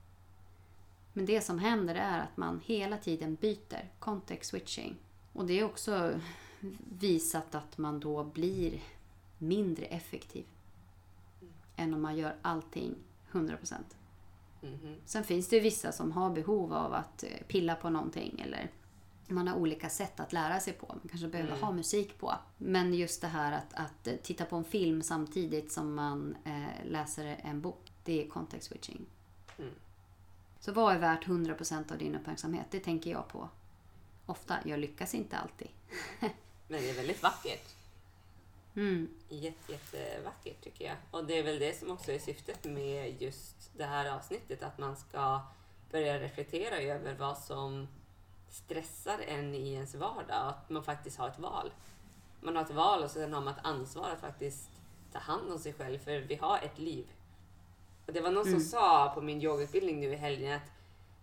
S1: Men det som händer är att man hela tiden byter context switching. Och det är också visat att man då blir mindre effektiv mm. än om man gör allting 100%. Mm. Sen finns det vissa som har behov av att eh, pilla på någonting eller man har olika sätt att lära sig på. Man kanske behöver mm. ha musik på. Men just det här att, att titta på en film samtidigt som man eh, läser en bok. Det är context switching. Mm. Så vad är värt 100% av din uppmärksamhet? Det tänker jag på ofta. Jag lyckas inte alltid. [LAUGHS]
S2: Men det är väldigt vackert. Mm. Jätte, jättevackert tycker jag. Och det är väl det som också är syftet med just det här avsnittet. Att man ska börja reflektera över vad som stressar en i ens vardag. Att man faktiskt har ett val. Man har ett val och sen har man ett ansvar att faktiskt ta hand om sig själv. För vi har ett liv. Och det var någon
S1: Mm.
S2: som sa på min yogautbildning nu i helgen att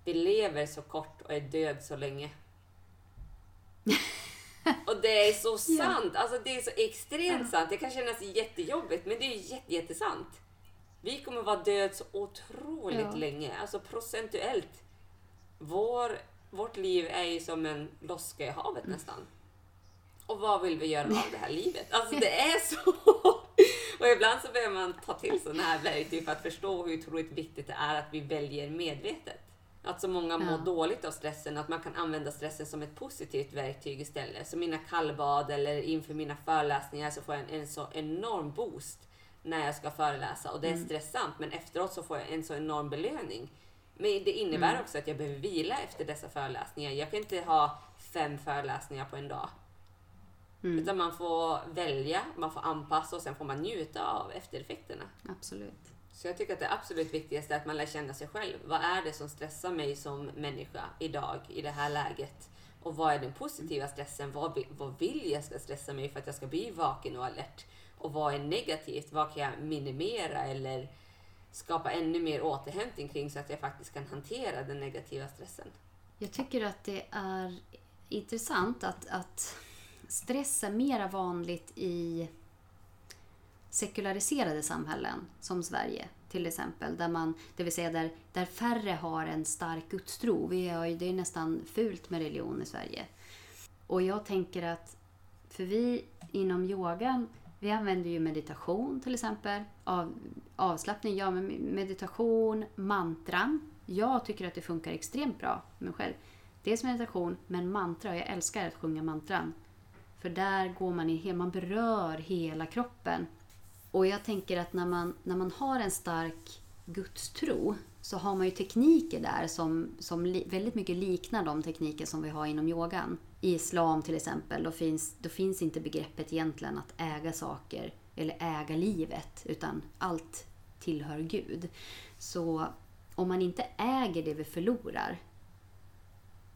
S2: vi lever så kort och är död så länge. [LAUGHS] och det är så sant. Alltså det är så extremt sant. Det kan kännas jättejobbigt men det är jätte, jättesant. Vi kommer vara död så otroligt
S1: Ja.
S2: länge. Alltså procentuellt. Vår, vårt liv är ju som en loska i havet nästan. Och vad vill vi göra av det här livet? Alltså det är så. [LAUGHS] Och ibland så behöver man ta till sådana här verktyg för att förstå hur otroligt viktigt det är att vi väljer medvetet. Att så många mår
S1: Ja.
S2: dåligt av stressen, att man kan använda stressen som ett positivt verktyg istället. Som mina kallbad eller inför mina föreläsningar så får jag en, en så enorm boost när jag ska föreläsa och det är
S1: Mm.
S2: stressamt men efteråt så får jag en så enorm belöning. Men det innebär
S1: Mm.
S2: också att jag behöver vila efter dessa föreläsningar. Jag kan inte ha fem föreläsningar på en dag.
S1: Mm.
S2: Utan man får välja, man får anpassa och sen får man njuta av eftereffekterna.
S1: Absolut.
S2: Så jag tycker att det absolut viktigaste är att man lär känna sig själv. Vad är det som stressar mig som människa idag, i det här läget? Och vad är den positiva stressen? Vad, vad vill jag ska stressa mig för att jag ska bli vaken och alert? Och vad är negativt? Vad kan jag minimera eller skapa ännu mer återhämtning kring så att jag faktiskt kan hantera den negativa stressen?
S1: Jag tycker att det är intressant att, att stress är mera vanligt i sekulariserade samhällen som Sverige till exempel. Där man, det vill säga där, där färre har en stark gudstro. Vi har ju, det är nästan fult med religion i Sverige. Och jag tänker att, för vi inom yogan, vi använder ju meditation till exempel. Av, avslappning, ja men meditation, mantran. Jag tycker att det funkar extremt bra med mig själv. Dels meditation, men mantra. Jag älskar att sjunga mantran. För där går man in, man berör hela kroppen. Och jag tänker att när man, när man har en stark gudstro så har man ju tekniker där som, som li, väldigt mycket liknar de tekniker som vi har inom yogan. I islam till exempel, då finns, då finns inte begreppet egentligen att äga saker eller äga livet, utan allt tillhör Gud. Så om man inte äger det vi förlorar,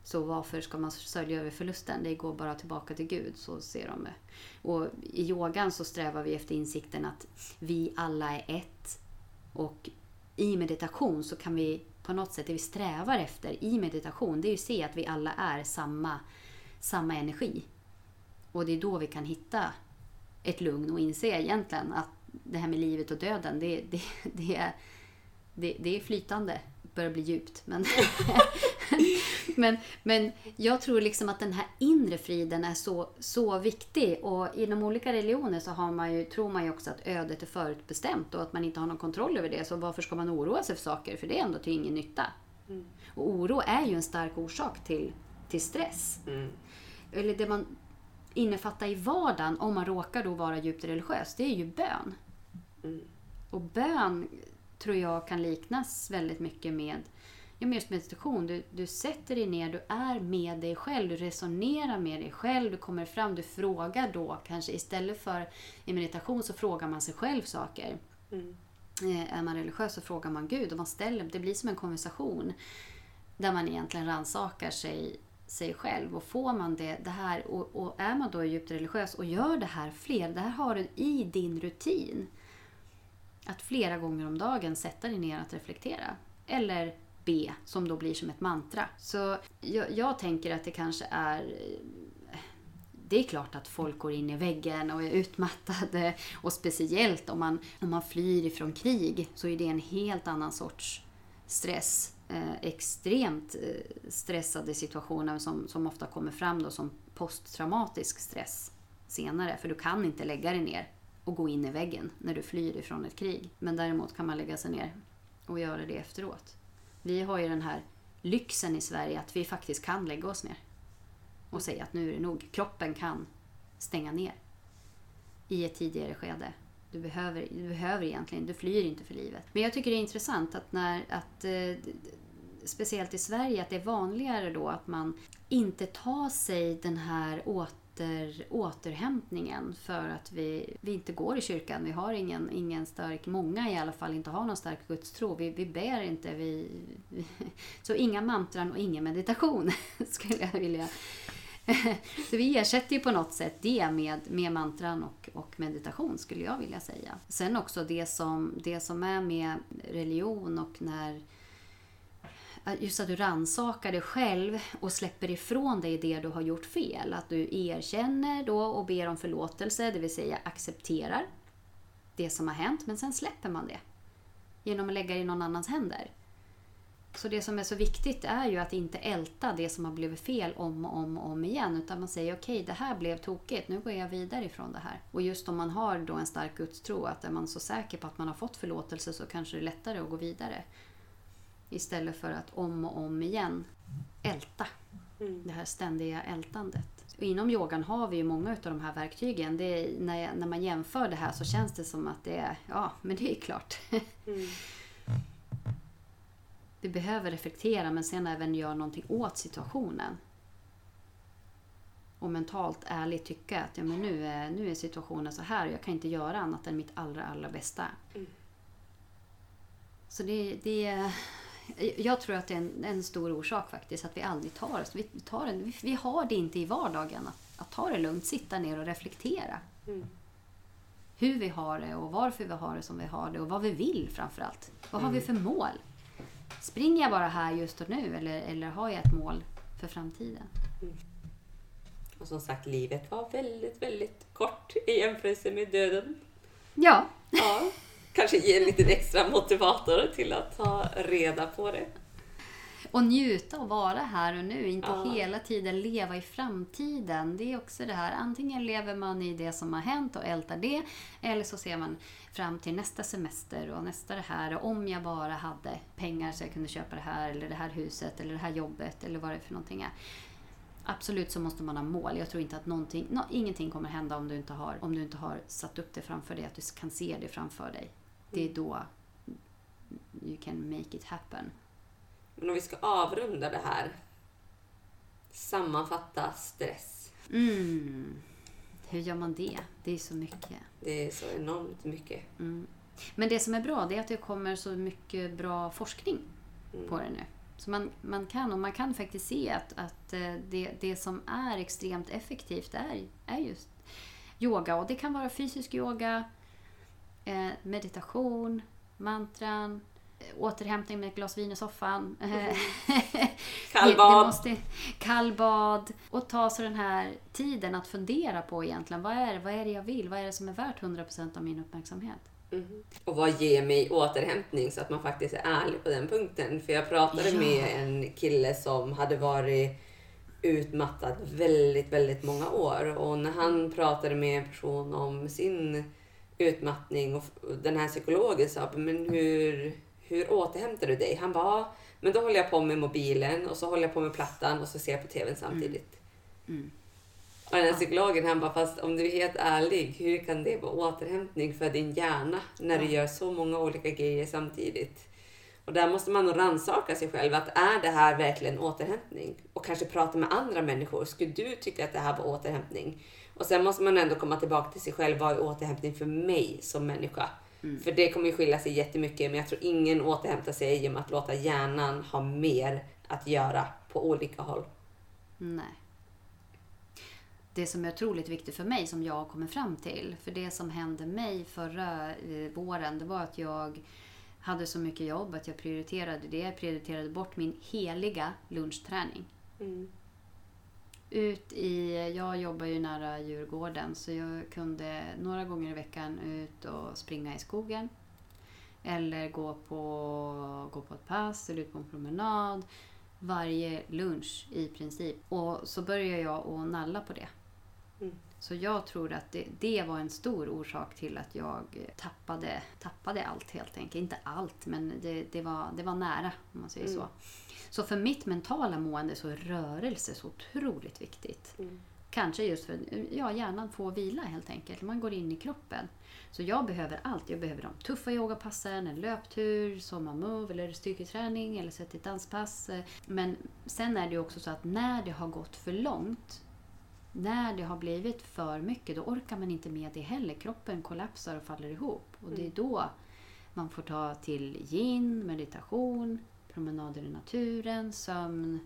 S1: så varför ska man sörja över förlusten? Det går bara tillbaka till Gud, så ser de det. Och i yogan så strävar vi efter insikten att vi alla är ett. Och i meditation så kan vi på något sätt, det vi strävar efter i meditation, det är ju att se att vi alla är samma, samma energi. Och det är då vi kan hitta ett lugn och inse egentligen att det här med livet och döden, det, det, [LAUGHS] det, är, det, det är flytande. Det börjar bli djupt. Men, [LAUGHS] men, men jag tror liksom att den här inre friden är så, så viktig. Och inom olika religioner så har man ju, tror man ju också att ödet är förutbestämt och att man inte har någon kontroll över det. Så varför ska man oroa sig för saker? För det är ändå till ingen nytta.
S2: Mm.
S1: Och oro är ju en stark orsak till, till stress.
S2: Mm.
S1: Eller det man innefattar i vardagen, om man råkar då vara djupt religiös, det är ju bön.
S2: Mm.
S1: Och bön tror jag kan liknas väldigt mycket med ja, men just meditation. Du, du sätter dig ner, du är med dig själv, du resonerar med dig själv, du kommer fram, du frågar då kanske istället för i meditation så frågar man sig själv saker.
S2: Mm.
S1: Eh, Är man religiös så frågar man Gud och man ställer, det blir som en konversation där man egentligen rannsakar sig, sig själv. Och får man det, det här och, och är man då djupt religiös och gör det här fler, det här har du i din rutin. Att flera gånger om dagen sätta dig ner att reflektera. Eller be, som då blir som ett mantra. Så jag, jag tänker att det kanske är det är klart att folk går in i väggen och är utmattade. Och speciellt om man, om man flyr ifrån krig så är det en helt annan sorts stress. Eh, extremt eh, stressade situationer som, som ofta kommer fram då som posttraumatisk stress senare. För du kan inte lägga dig ner och gå in i väggen när du flyr ifrån ett krig. Men däremot kan man lägga sig ner och göra det efteråt. Vi har ju den här lyxen i Sverige att vi faktiskt kan lägga oss ner och säga att nu är det nog. Kroppen kan stänga ner i ett tidigare skede. Du behöver, du behöver egentligen, du flyr inte för livet. Men jag tycker det är intressant att när, att eh, speciellt i Sverige, att det är vanligare då att man inte tar sig den här åter, återhämtningen för att vi, vi inte går i kyrkan. Vi har ingen, ingen stark, många i alla fall, inte har någon stark gudstro. Vi, vi ber inte. Vi, vi, så inga mantran och ingen meditation [LAUGHS] skulle jag vilja [LAUGHS] så vi ersätter ju på något sätt det med, med mantran och, och meditation skulle jag vilja säga. Sen också det som, det som är med religion och när just att du rannsakar dig själv och släpper ifrån dig det du har gjort fel. Att du erkänner då och ber om förlåtelse, det vill säga accepterar det som har hänt, men sen släpper man det. Genom att lägga det i någon annans händer. Så det som är så viktigt är ju att inte älta det som har blivit fel om och om, och om igen. Utan man säger okej, okay, det här blev tokigt, nu går jag vidare ifrån det här. Och just om man har då en stark gudstro, att är man så säker på att man har fått förlåtelse så kanske det är lättare att gå vidare. Istället för att om och om igen älta. Mm. Det här ständiga ältandet. Och inom yogan har vi ju många av de här verktygen. Är, när, när man jämför det här så känns det som att det är, ja, men det är klart. Mm. [LAUGHS] Vi behöver reflektera men sen även göra någonting åt situationen. Och mentalt ärligt tycka att ja, men nu, är, nu är situationen så här och jag kan inte göra annat än mitt allra, allra bästa. Mm. Så det, det, jag tror att det är en, en, stor orsak faktiskt, att vi aldrig tar oss. Vi, tar en, vi, vi har det inte i vardagen att, att ta det lugnt, sitta ner och reflektera. Mm. Hur vi har det och varför vi har det som vi har det och vad vi vill framför allt. Vad mm. har vi mm. för mål? Springer jag bara här just och nu eller, eller har jag ett mål för framtiden? Mm.
S2: Och som sagt, livet var väldigt, väldigt kort i jämförelse med döden.
S1: Ja.
S2: ja kanske ge en liten extra motivator till att ta reda på det.
S1: Och njuta och vara här och nu, inte ja. hela tiden leva i framtiden. Det är också det här, antingen lever man i det som har hänt och ältar det, eller så ser man fram till nästa semester och nästa det här. Om jag bara hade pengar så jag kunde köpa det här, eller det här huset, eller det här jobbet, eller vad det är för någonting är. Absolut så måste man ha mål. Jag tror inte att någonting, no, ingenting kommer hända om du, inte har, om du inte har satt upp det framför dig, att du kan se det framför dig. Det är mm. då you can make it happen.
S2: Men om vi ska avrunda det här. Sammanfatta stress.
S1: Mm. Hur gör man det? Det är så mycket.
S2: Det är så enormt mycket.
S1: Mm. Men det som är bra det är att det kommer så mycket bra forskning mm. på det nu. Så man, man, kan, och man kan faktiskt se att, att eh, det, det som är extremt effektivt är, är just yoga. Och det kan vara fysisk yoga, eh, meditation, mantran, återhämtning med ett glas vin i soffan. [LAUGHS] Mm.
S2: Kallbad.
S1: måste, kallbad. Och ta sig den här tiden att fundera på egentligen. Vad är, vad är det jag vill? Vad är det som är värt 100% av min uppmärksamhet?
S2: Mm. Och vad ger mig återhämtning så att man faktiskt är ärlig på den punkten. För jag pratade ja. med en kille som hade varit utmattad väldigt, väldigt många år. Och när han pratade med en person om sin utmattning och den här psykologen sa, men hur, hur återhämtar du dig? Han bara, men då håller jag på med mobilen och så håller jag på med plattan och så ser jag på TVn samtidigt. Mm. Mm. Och den här psykologen han bara, fast om du är helt ärlig, hur kan det vara återhämtning för din hjärna när du gör så många olika grejer samtidigt? Och där måste man nog rannsaka sig själv. Att är det här verkligen återhämtning? Och kanske prata med andra människor. Skulle du tycka att det här var återhämtning? Och sen måste man ändå komma tillbaka till sig själv. Vad är återhämtning för mig som människa? Mm. För det kommer ju skilja sig jättemycket. Men jag tror ingen återhämtar sig genom att låta hjärnan ha mer att göra på olika håll.
S1: Nej. Det som är otroligt viktigt för mig, som jag kommer fram till. För det som hände mig förra eh, våren, det var att jag hade så mycket jobb att jag prioriterade det. Jag prioriterade bort min heliga lunchträning. Mm ut i... Jag jobbar ju nära Djurgården så jag kunde några gånger i veckan ut och springa i skogen. Eller gå på, gå på ett pass eller ut på en promenad. Varje lunch i princip. Och så började jag att nalla på det. Mm. Så jag tror att det, det, var en stor orsak till att jag tappade, tappade allt helt enkelt. Inte allt, men det, det, var, det var nära om man säger mm. så. Så för mitt mentala mående så är rörelse så otroligt viktigt. Mm. Kanske just för ja, hjärnan får vila helt enkelt. Man går in i kroppen. Så jag behöver allt. Jag behöver de tuffa yogapassen, en löptur, sommarmove eller styrketräning eller sätta ett danspass. Men sen är det också så att när det har gått för långt, när det har blivit för mycket, då orkar man inte med det heller. Kroppen kollapsar och faller ihop. Och det är mm. då man får ta till yin, meditation, promenader i naturen, sömn,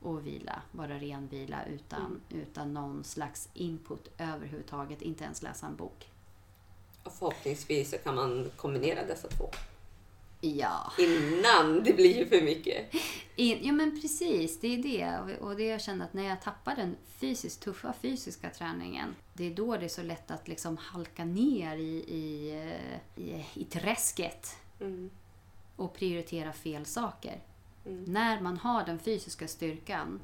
S1: och vila. Bara ren vila utan, utan någon slags input överhuvudtaget. Inte ens läsa en bok.
S2: Och förhoppningsvis så kan man kombinera dessa två.
S1: Ja.
S2: Innan det blir för mycket.
S1: In, ja men precis, det är det. Och- det jag känner att när jag tappar den fysiskt tuffa fysiska träningen. Det är då det är så lätt att liksom halka ner i, i, eh, i, i träsket.
S2: Mm.
S1: och prioritera fel saker.
S2: Mm.
S1: När man har den fysiska styrkan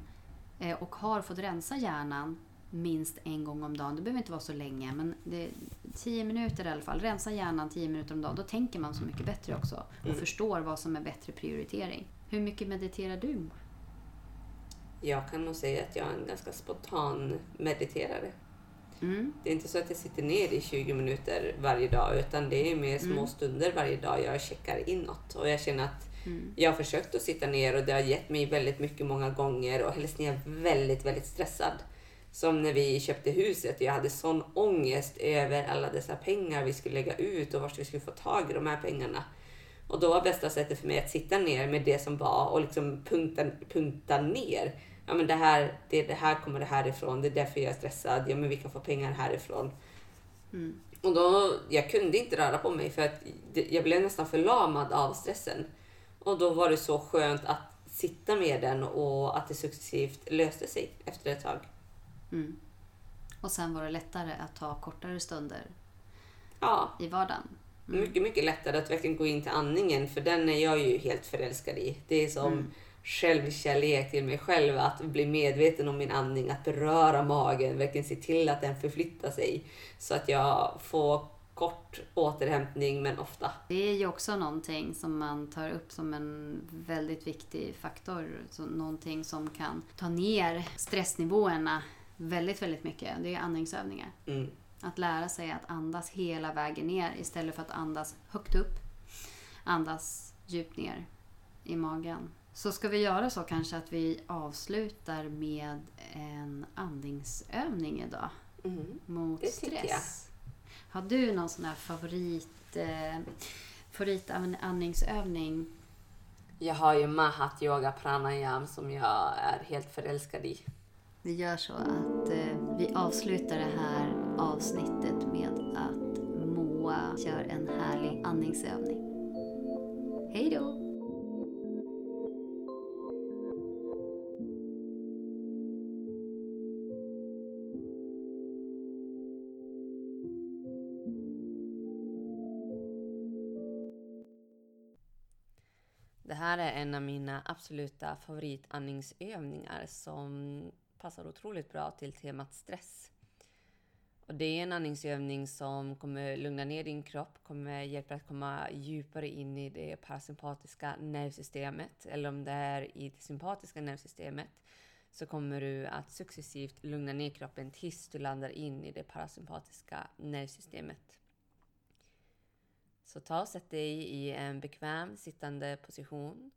S1: eh, och har fått rensa hjärnan minst en gång om dagen. Det behöver inte vara så länge, men det, 10 minuter i alla fall. Rensa hjärnan 10 minuter om dagen. Då tänker man så mycket bättre också och
S2: Mm.
S1: förstår vad som är bättre prioritering. Hur mycket mediterar du?
S2: Jag kan nog säga att jag är en ganska spontan mediterare.
S1: Mm.
S2: Det är inte så att jag sitter ner i 20 minuter varje dag utan det är mer små
S1: Mm.
S2: stunder varje dag jag checkar inåt. Och jag känner att
S1: Mm.
S2: jag har försökt att sitta ner och det har gett mig väldigt mycket många gånger och helst när jag är väldigt, väldigt stressad. Som när vi köpte huset och jag hade sån ångest över alla dessa pengar vi skulle lägga ut och vart vi skulle få tag i de här pengarna. Och då var bästa sättet för mig att sitta ner med det som var och liksom punkta, punkta ner. Ja men det här, det, det här kommer det härifrån, det är därför jag är stressad. Ja men vi kan få pengar härifrån.
S1: Mm.
S2: Och då, jag kunde inte röra på mig för att jag blev nästan förlamad av stressen. Och då var det så skönt att sitta med den och att det successivt löste sig efter ett tag.
S1: Mm. Och sen var det lättare att ta kortare stunder
S2: Ja,
S1: i vardagen. Mm.
S2: mycket, mycket lättare att verkligen gå in till andningen för den är jag ju helt förälskad i. Det är som
S1: Mm.
S2: självkärlek till mig själv att bli medveten om min andning, att beröra magen, verkligen se till att den förflyttar sig så att jag får kort återhämtning men ofta.
S1: Det är ju också någonting som man tar upp som en väldigt viktig faktor. Så någonting som kan ta ner stressnivåerna väldigt, väldigt mycket. Det är andningsövningar.
S2: Mm.
S1: Att lära sig att andas hela vägen ner istället för att andas högt upp. Andas djupt ner i magen. Så ska vi göra så kanske att vi avslutar med en andningsövning idag
S2: Mm.
S1: mot
S2: Det
S1: stress. Har du någon sån här favorit, eh, favoritandningsövning?
S2: Jag har ju Mahat Yoga Pranayam som jag är helt förälskad i.
S1: Vi gör så att eh, vi avslutar det här avsnittet med att Moa gör en härlig andningsövning. Hej då!
S2: Det här är en av mina absoluta favoritandningsövningar som passar otroligt bra till temat stress. Och det är en andningsövning som kommer lugna ner din kropp, kommer hjälpa dig att komma djupare in i det parasympatiska nervsystemet. Eller om det är i det sympatiska nervsystemet så kommer du att successivt lugna ner kroppen tills du landar in i det parasympatiska nervsystemet. Så ta och sätt dig i en bekväm sittande position.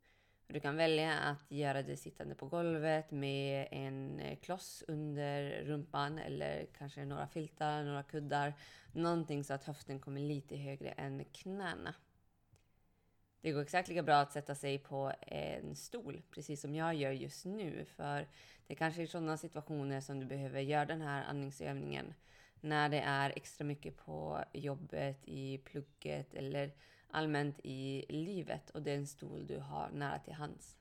S2: Du kan välja att göra det sittande på golvet med en eh, kloss under rumpan eller kanske några filtar, några kuddar. Någonting så att höften kommer lite högre än knäna. Det går exakt lika bra att sätta sig på en stol, precis som jag gör just nu. För det kanske är sådana situationer som du behöver göra den här andningsövningen när det är extra mycket på jobbet, i plugget eller allmänt i livet och det är en stol du har nära till hands.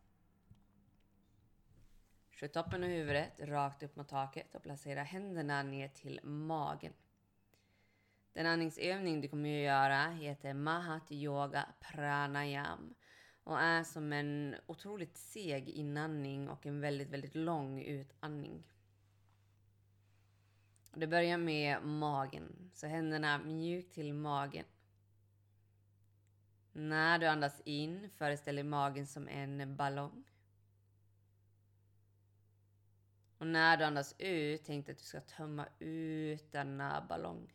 S2: Skjut toppen av huvudet rakt upp mot taket och placera händerna ner till magen. Den andningsövning du kommer att göra heter Mahat Yoga Pranayam och är som en otroligt seg inandning och en väldigt, väldigt lång utandning. Det börjar med magen, så händerna mjukt till magen. När du andas in, föreställ dig magen som en ballong. Och när du andas ut, tänk dig att du ska tömma ut denna ballong.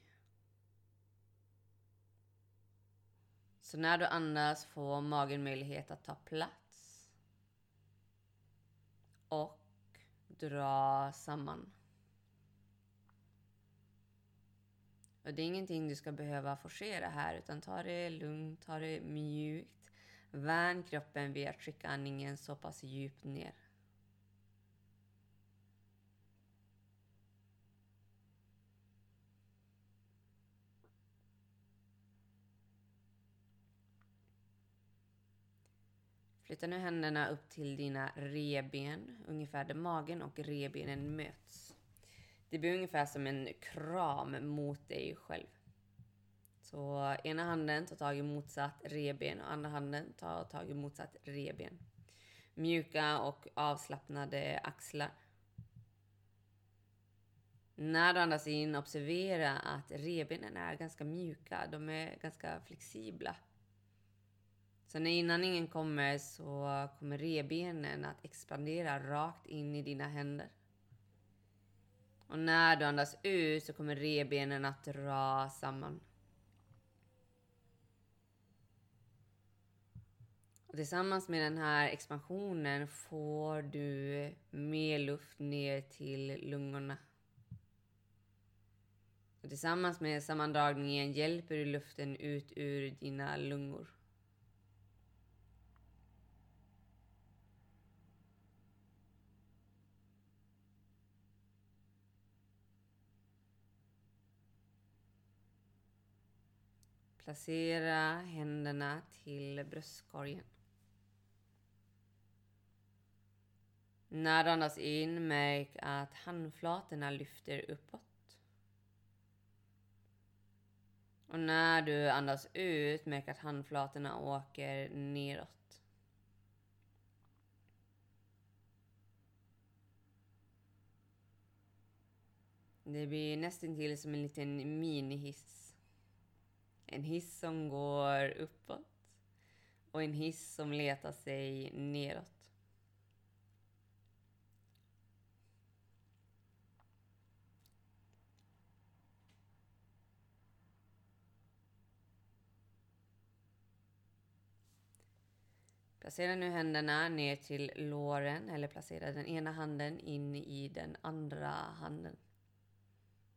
S2: Så när du andas får magen möjlighet att ta plats. Och dra samman. Och det är ingenting du ska behöva forcera här, utan ta det lugnt, ta det mjukt. Värn kroppen vid att skicka andningen så pass djupt ner. Flytta nu händerna upp till dina reben, ungefär där magen och rebenen möts. Det blir ungefär som en kram mot dig själv. Så ena handen tar tag i motsatt reben och andra handen tar tag i motsatt reben. Mjuka och avslappnade axlar. När du andas in, observera att rebenen är ganska mjuka. De är ganska flexibla. Så när inandningen kommer så kommer rebenen att expandera rakt in i dina händer. Och när du andas ut så kommer rebenen att dra samman. Och tillsammans med den här expansionen får du mer luft ner till lungorna. Och tillsammans med sammandragningen hjälper du luften ut ur dina lungor. Placera händerna till bröstkorgen. När du andas in, märk att handflatorna lyfter uppåt. Och när du andas ut, märk att handflatorna åker neråt. Det blir nästan som en liten minihiss. En hiss som går uppåt och en hiss som letar sig neråt. Placera nu händerna ner till låren eller placera den ena handen in i den andra handen.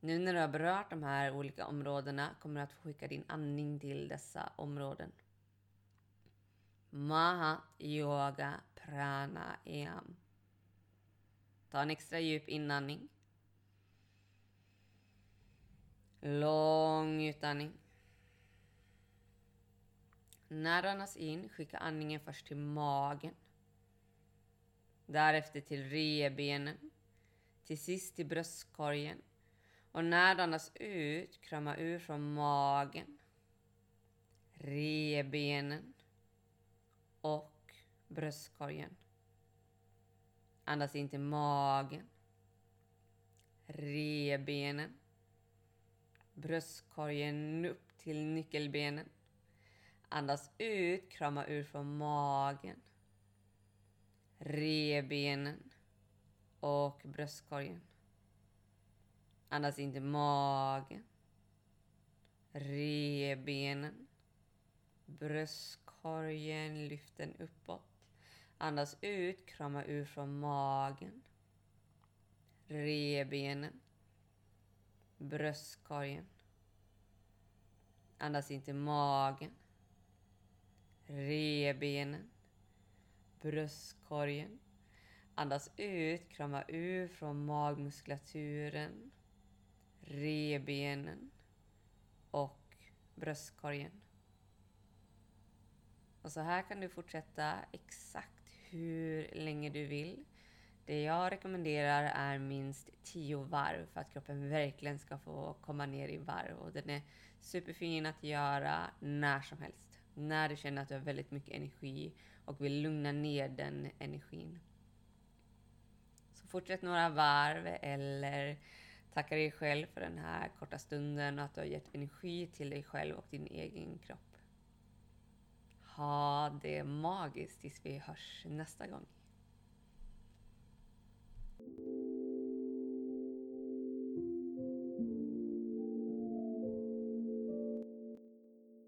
S2: Nu när du har berört de här olika områdena kommer du att få skicka din andning till dessa områden. Maha Yoga Prana Pranayam. Ta en extra djup inandning. Lång utandning. När du andas in, skicka andningen först till magen. Därefter till revbenen. Till sist till bröstkorgen. Och när du andas ut, krama ur från magen. Revbenen. Och bröstkorgen. Andas in till magen. Revbenen. Bröstkorgen upp till nyckelbenen. Andas ut, krama ur från magen. Rebenen och bröstkorgen. Andas in till magen. Rebenen. Bröstkorgen, lyft den uppåt. Andas ut, krama ur från magen. Rebenen. Bröstkorgen. Andas in till magen rebenen, bröstkorgen. Andas ut, krama ur från magmuskulaturen, rebenen och bröstkorgen. Och så här kan du fortsätta exakt hur länge du vill. Det jag rekommenderar är minst 10 varv för att kroppen verkligen ska få komma ner i varv. Och den är superfin att göra när som helst när du känner att du har väldigt mycket energi och vill lugna ner den energin. Så fortsätt några varv eller tacka dig själv för den här korta stunden och att du har gett energi till dig själv och din egen kropp. Ha det magiskt tills vi hörs nästa gång.